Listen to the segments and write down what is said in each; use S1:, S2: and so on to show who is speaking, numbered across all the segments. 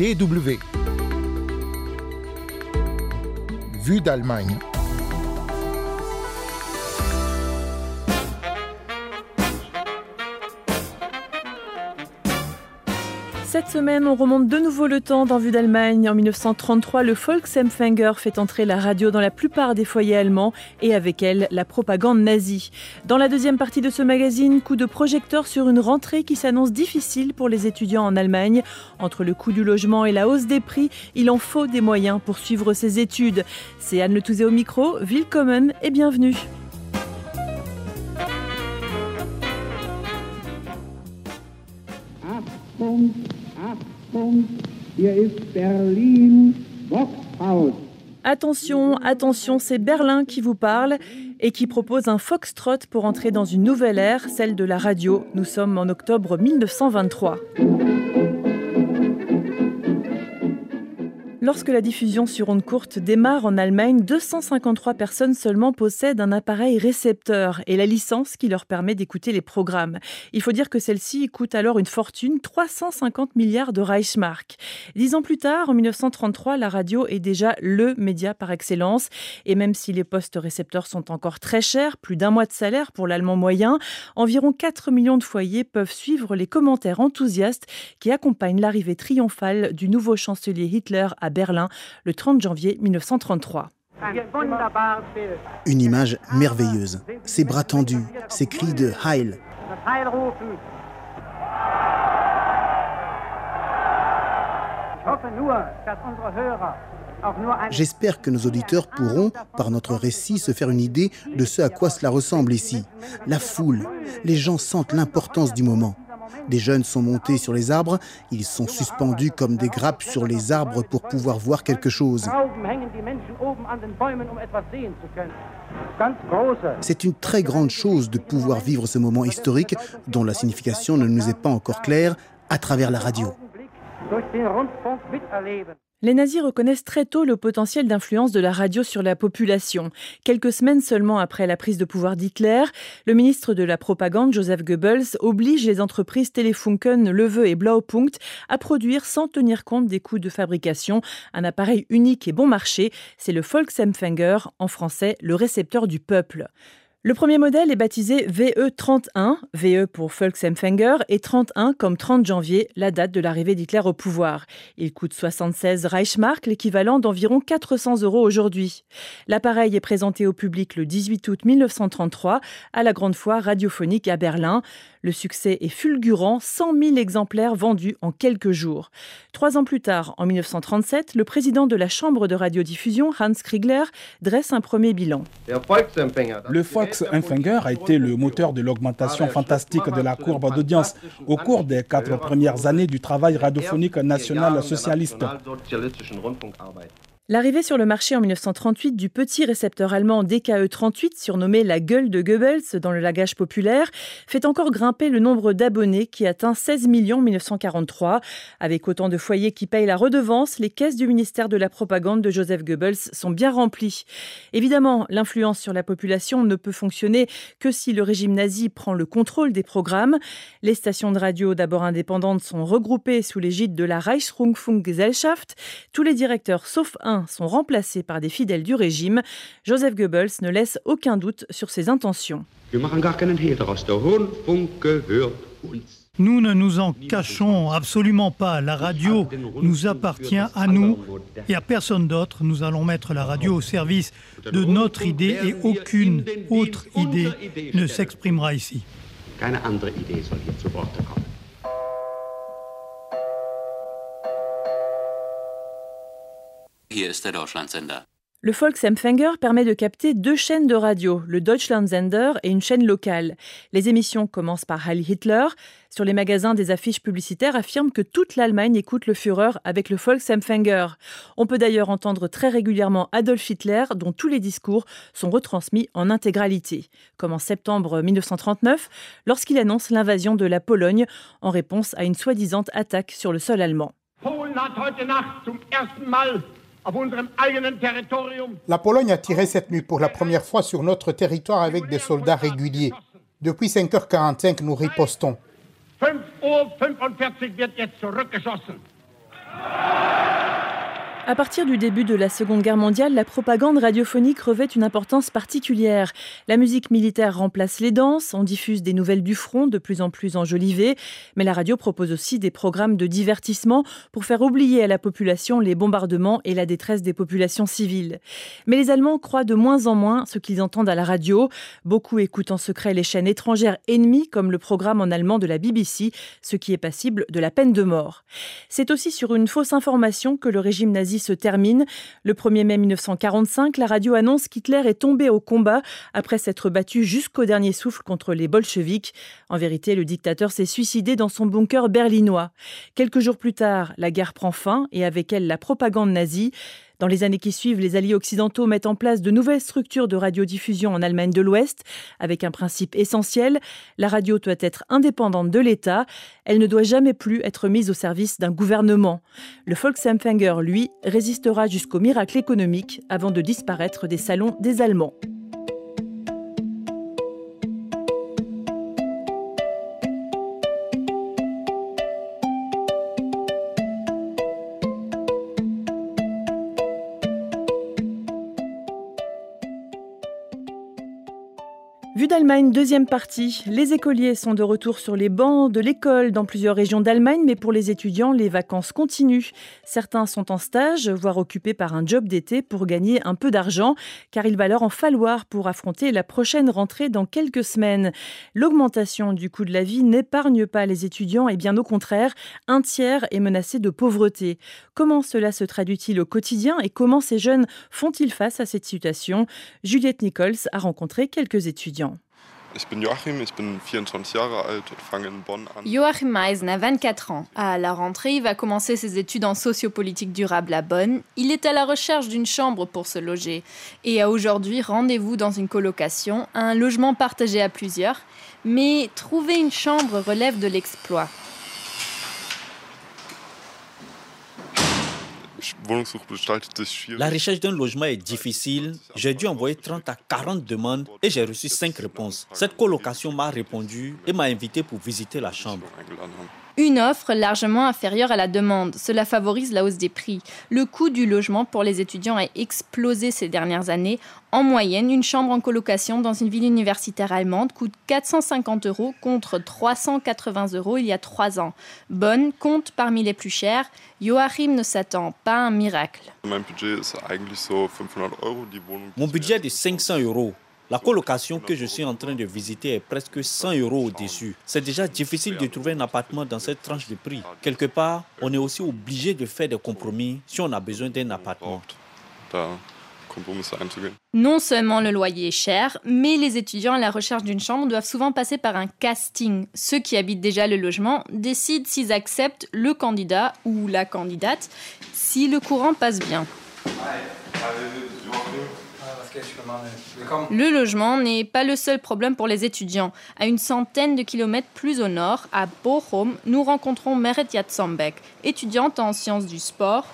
S1: DW. Vue d'Allemagne.
S2: Cette semaine, on remonte de nouveau le temps dans Vue d'Allemagne. En 1933, le Volksempfänger fait entrer la radio dans la plupart des foyers allemands et avec elle la propagande nazie. Dans la deuxième partie de ce magazine, coup de projecteur sur une rentrée qui s'annonce difficile pour les étudiants en Allemagne. Entre le coût du logement et la hausse des prix, il en faut des moyens pour suivre ses études. C'est Anne Le au micro, Willkommen et bienvenue. Attention, attention, c'est Berlin qui vous parle et qui propose un foxtrot pour entrer dans une nouvelle ère, celle de la radio. Nous sommes en octobre 1923. Lorsque la diffusion sur onde courte démarre en Allemagne, 253 personnes seulement possèdent un appareil récepteur et la licence qui leur permet d'écouter les programmes. Il faut dire que celle-ci coûte alors une fortune, 350 milliards de Reichsmark. Dix ans plus tard, en 1933, la radio est déjà le média par excellence. Et même si les postes récepteurs sont encore très chers, plus d'un mois de salaire pour l'allemand moyen, environ 4 millions de foyers peuvent suivre les commentaires enthousiastes qui accompagnent l'arrivée triomphale du nouveau chancelier Hitler à Berlin le 30 janvier 1933.
S3: Une image merveilleuse. Ses bras tendus, ses cris de Heil. J'espère que nos auditeurs pourront, par notre récit, se faire une idée de ce à quoi cela ressemble ici. La foule, les gens sentent l'importance du moment. Des jeunes sont montés sur les arbres, ils sont suspendus comme des grappes sur les arbres pour pouvoir voir quelque chose. C'est une très grande chose de pouvoir vivre ce moment historique dont la signification ne nous est pas encore claire à travers la radio.
S2: Les nazis reconnaissent très tôt le potentiel d'influence de la radio sur la population. Quelques semaines seulement après la prise de pouvoir d'Hitler, le ministre de la propagande, Joseph Goebbels, oblige les entreprises Telefunken, Leveux et Blaupunkt à produire sans tenir compte des coûts de fabrication un appareil unique et bon marché. C'est le Volksempfänger, en français le récepteur du peuple. Le premier modèle est baptisé VE31, VE pour Volksempfänger, et 31 comme 30 janvier, la date de l'arrivée d'Hitler au pouvoir. Il coûte 76 Reichsmark, l'équivalent d'environ 400 euros aujourd'hui. L'appareil est présenté au public le 18 août 1933 à la Grande Foire radiophonique à Berlin. Le succès est fulgurant, 100 000 exemplaires vendus en quelques jours. Trois ans plus tard, en 1937, le président de la Chambre de radiodiffusion, Hans Kriegler, dresse un premier bilan.
S4: Le Volksempfänger a été le moteur de l'augmentation fantastique de la courbe d'audience au cours des quatre premières années du travail radiophonique national socialiste.
S2: L'arrivée sur le marché en 1938 du petit récepteur allemand DKE38, surnommé la gueule de Goebbels dans le langage populaire, fait encore grimper le nombre d'abonnés qui atteint 16 millions en 1943. Avec autant de foyers qui payent la redevance, les caisses du ministère de la propagande de Joseph Goebbels sont bien remplies. Évidemment, l'influence sur la population ne peut fonctionner que si le régime nazi prend le contrôle des programmes. Les stations de radio, d'abord indépendantes, sont regroupées sous l'égide de la Reichsrundfunkgesellschaft. Tous les directeurs, sauf un, sont remplacés par des fidèles du régime. Joseph Goebbels ne laisse aucun doute sur ses intentions.
S5: Nous ne nous en cachons absolument pas. La radio nous appartient à nous et à personne d'autre. Nous allons mettre la radio au service de notre idée et aucune autre idée ne s'exprimera ici.
S2: Le Volksempfänger permet de capter deux chaînes de radio, le Deutschlandsender et une chaîne locale. Les émissions commencent par Heil Hitler. Sur les magasins, des affiches publicitaires affirment que toute l'Allemagne écoute le Führer avec le Volksempfänger. On peut d'ailleurs entendre très régulièrement Adolf Hitler, dont tous les discours sont retransmis en intégralité. Comme en septembre 1939, lorsqu'il annonce l'invasion de la Pologne en réponse à une soi-disant attaque sur le sol allemand.
S1: La Pologne a tiré cette nuit pour la première fois sur notre territoire avec des soldats réguliers. Depuis 5h45, nous ripostons.
S2: À partir du début de la Seconde Guerre mondiale, la propagande radiophonique revêt une importance particulière. La musique militaire remplace les danses, on diffuse des nouvelles du front de plus en plus enjolivées, mais la radio propose aussi des programmes de divertissement pour faire oublier à la population les bombardements et la détresse des populations civiles. Mais les Allemands croient de moins en moins ce qu'ils entendent à la radio. Beaucoup écoutent en secret les chaînes étrangères ennemies comme le programme en allemand de la BBC, ce qui est passible de la peine de mort. C'est aussi sur une fausse information que le régime nazi se termine. Le 1er mai 1945, la radio annonce qu'Hitler est tombé au combat après s'être battu jusqu'au dernier souffle contre les bolcheviks. En vérité, le dictateur s'est suicidé dans son bunker berlinois. Quelques jours plus tard, la guerre prend fin et avec elle la propagande nazie. Dans les années qui suivent, les alliés occidentaux mettent en place de nouvelles structures de radiodiffusion en Allemagne de l'Ouest, avec un principe essentiel, la radio doit être indépendante de l'État, elle ne doit jamais plus être mise au service d'un gouvernement. Le Volksempfänger, lui, résistera jusqu'au miracle économique avant de disparaître des salons des Allemands. Vue d'Allemagne, deuxième partie. Les écoliers sont de retour sur les bancs de l'école dans plusieurs régions d'Allemagne, mais pour les étudiants, les vacances continuent. Certains sont en stage, voire occupés par un job d'été pour gagner un peu d'argent, car il va leur en falloir pour affronter la prochaine rentrée dans quelques semaines. L'augmentation du coût de la vie n'épargne pas les étudiants et bien au contraire, un tiers est menacé de pauvreté. Comment cela se traduit-il au quotidien et comment ces jeunes font-ils face à cette situation? Juliette Nichols a rencontré quelques étudiants.
S6: Ich bin Joachim, ich bin 24 Jahre alt und fange in Bonn.
S7: Joachim Meisen a 24 ans. À la rentrée, il va commencer ses études en sociopolitique durable à Bonn. Il est à la recherche d'une chambre pour se loger et a aujourd'hui rendez-vous dans une colocation, un logement partagé à plusieurs. Mais trouver une chambre relève de l'exploit.
S8: La recherche d'un logement est difficile. J'ai dû envoyer 30 à 40 demandes et j'ai reçu 5 réponses. Cette colocation m'a répondu et m'a invité pour visiter la chambre.
S7: Une offre largement inférieure à la demande. Cela favorise la hausse des prix. Le coût du logement pour les étudiants a explosé ces dernières années. En moyenne, une chambre en colocation dans une ville universitaire allemande coûte 450 euros contre 380 euros il y a trois ans. Bonn compte parmi les plus chers. Joachim ne s'attend pas à un miracle.
S8: Mon budget est de 500 euros. La colocation que je suis en train de visiter est presque 100 euros au-dessus. C'est déjà difficile de trouver un appartement dans cette tranche de prix. Quelque part, on est aussi obligé de faire des compromis si on a besoin d'un appartement.
S7: Non seulement le loyer est cher, mais les étudiants à la recherche d'une chambre doivent souvent passer par un casting. Ceux qui habitent déjà le logement décident s'ils acceptent le candidat ou la candidate si le courant passe bien. Le logement n'est pas le seul problème pour les étudiants. À une centaine de kilomètres plus au nord, à Bochum, nous rencontrons Meret Yatzambek, étudiante en sciences du sport.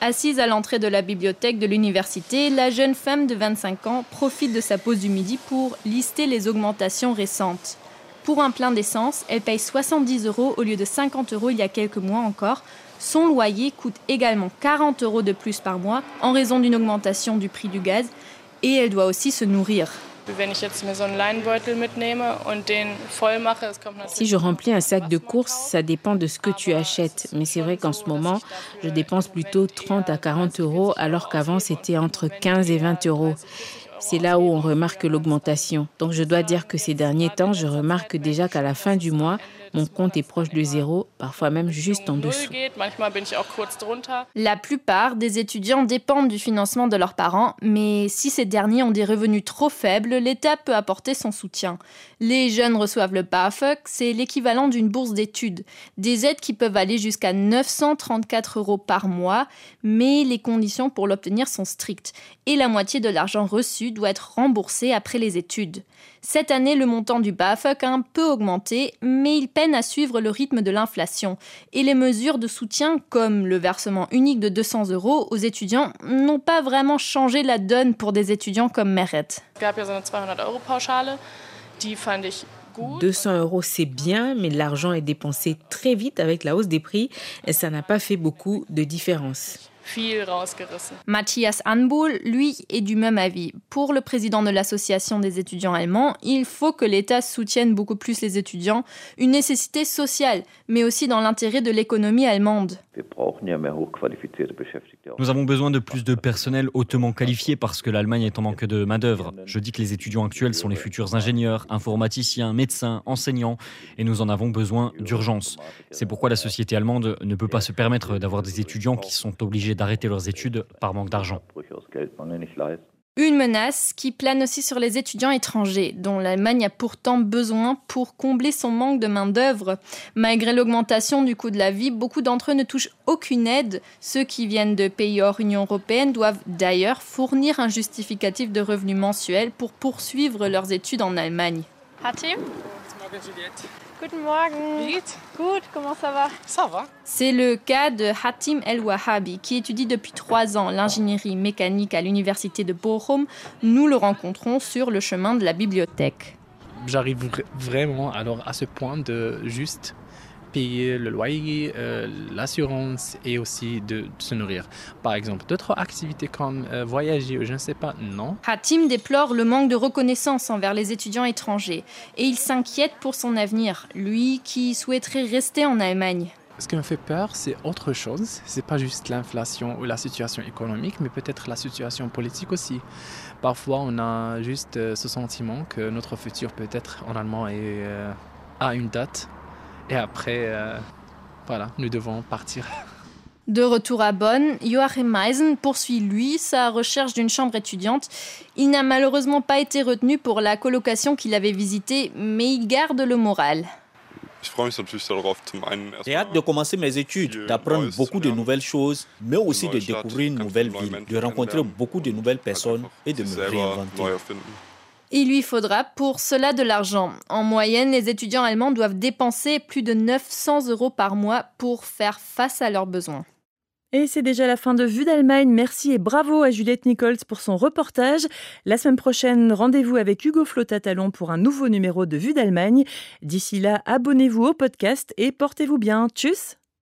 S7: Assise à l'entrée de la bibliothèque de l'université, la jeune femme de 25 ans profite de sa pause du midi pour lister les augmentations récentes. Pour un plein d'essence, elle paye 70 euros au lieu de 50 euros il y a quelques mois encore. Son loyer coûte également 40 euros de plus par mois en raison d'une augmentation du prix du gaz et elle doit aussi se nourrir.
S9: Si je remplis un sac de courses, ça dépend de ce que tu achètes. Mais c'est vrai qu'en ce moment, je dépense plutôt 30 à 40 euros, alors qu'avant, c'était entre 15 et 20 euros. C'est là où on remarque l'augmentation. Donc je dois dire que ces derniers temps, je remarque déjà qu'à la fin du mois, mon compte est proche de zéro, parfois même juste en dessous.
S7: La plupart des étudiants dépendent du financement de leurs parents, mais si ces derniers ont des revenus trop faibles, l'État peut apporter son soutien. Les jeunes reçoivent le BAföG, c'est l'équivalent d'une bourse d'études. Des aides qui peuvent aller jusqu'à 934 euros par mois, mais les conditions pour l'obtenir sont strictes. Et la moitié de l'argent reçu doit être remboursé après les études. Cette année, le montant du BAföG a un peu augmenté, mais il peine à suivre le rythme de l'inflation. Et les mesures de soutien, comme le versement unique de 200 euros aux étudiants, n'ont pas vraiment changé la donne pour des étudiants comme Meret.
S9: 200 euros, c'est bien, mais l'argent est dépensé très vite avec la hausse des prix et ça n'a pas fait beaucoup de différence.
S7: Matthias Anbuhl, lui, est du même avis. Pour le président de l'association des étudiants allemands, il faut que l'État soutienne beaucoup plus les étudiants, une nécessité sociale, mais aussi dans l'intérêt de l'économie allemande.
S10: Nous avons besoin de plus de personnel hautement qualifié parce que l'Allemagne est en manque de main-d'œuvre. Je dis que les étudiants actuels sont les futurs ingénieurs, informaticiens, médecins, enseignants, et nous en avons besoin d'urgence. C'est pourquoi la société allemande ne peut pas se permettre d'avoir des étudiants qui sont obligés d'arrêter leurs études par manque d'argent.
S7: Une menace qui plane aussi sur les étudiants étrangers, dont l'Allemagne a pourtant besoin pour combler son manque de main-d'œuvre. Malgré l'augmentation du coût de la vie, beaucoup d'entre eux ne touchent aucune aide. Ceux qui viennent de pays hors Union européenne doivent d'ailleurs fournir un justificatif de revenus mensuels pour poursuivre leurs études en Allemagne. Guten Morgen. Gut, comment ça va? Ça va. C'est le cas de Hatim El Wahabi, qui étudie depuis trois ans l'ingénierie mécanique à l'université de Bochum. Nous le rencontrons sur le chemin de la bibliothèque.
S11: J'arrive vraiment alors à ce point de juste payer le loyer, euh, l'assurance et aussi de, se nourrir. Par exemple, d'autres activités comme euh, voyager ou je ne sais pas, non.
S7: Hatim déplore le manque de reconnaissance envers les étudiants étrangers et il s'inquiète pour son avenir, lui qui souhaiterait rester en Allemagne.
S11: Ce qui me fait peur, c'est autre chose. C'est pas juste l'inflation ou la situation économique, mais peut-être la situation politique aussi. Parfois, on a juste euh, ce sentiment que notre futur peut-être en allemand est à une date et après, euh, voilà, nous devons partir.
S7: De retour à Bonn, Joachim Meisen poursuit lui sa recherche d'une chambre étudiante. Il n'a malheureusement pas été retenu pour la colocation qu'il avait visitée, mais il garde le moral.
S8: J'ai hâte de commencer mes études, d'apprendre beaucoup de nouvelles choses, mais aussi de découvrir une nouvelle ville, de rencontrer beaucoup de nouvelles personnes et de me réinventer.
S7: Il lui faudra pour cela de l'argent. En moyenne, les étudiants allemands doivent dépenser plus de 900 euros par mois pour faire face à leurs besoins.
S2: Et c'est déjà la fin de Vue d'Allemagne. Merci et bravo à Juliette Nichols pour son reportage. La semaine prochaine, rendez-vous avec Hugo Flotatalon pour un nouveau numéro de Vue d'Allemagne. D'ici là, abonnez-vous au podcast et portez-vous bien. Tchuss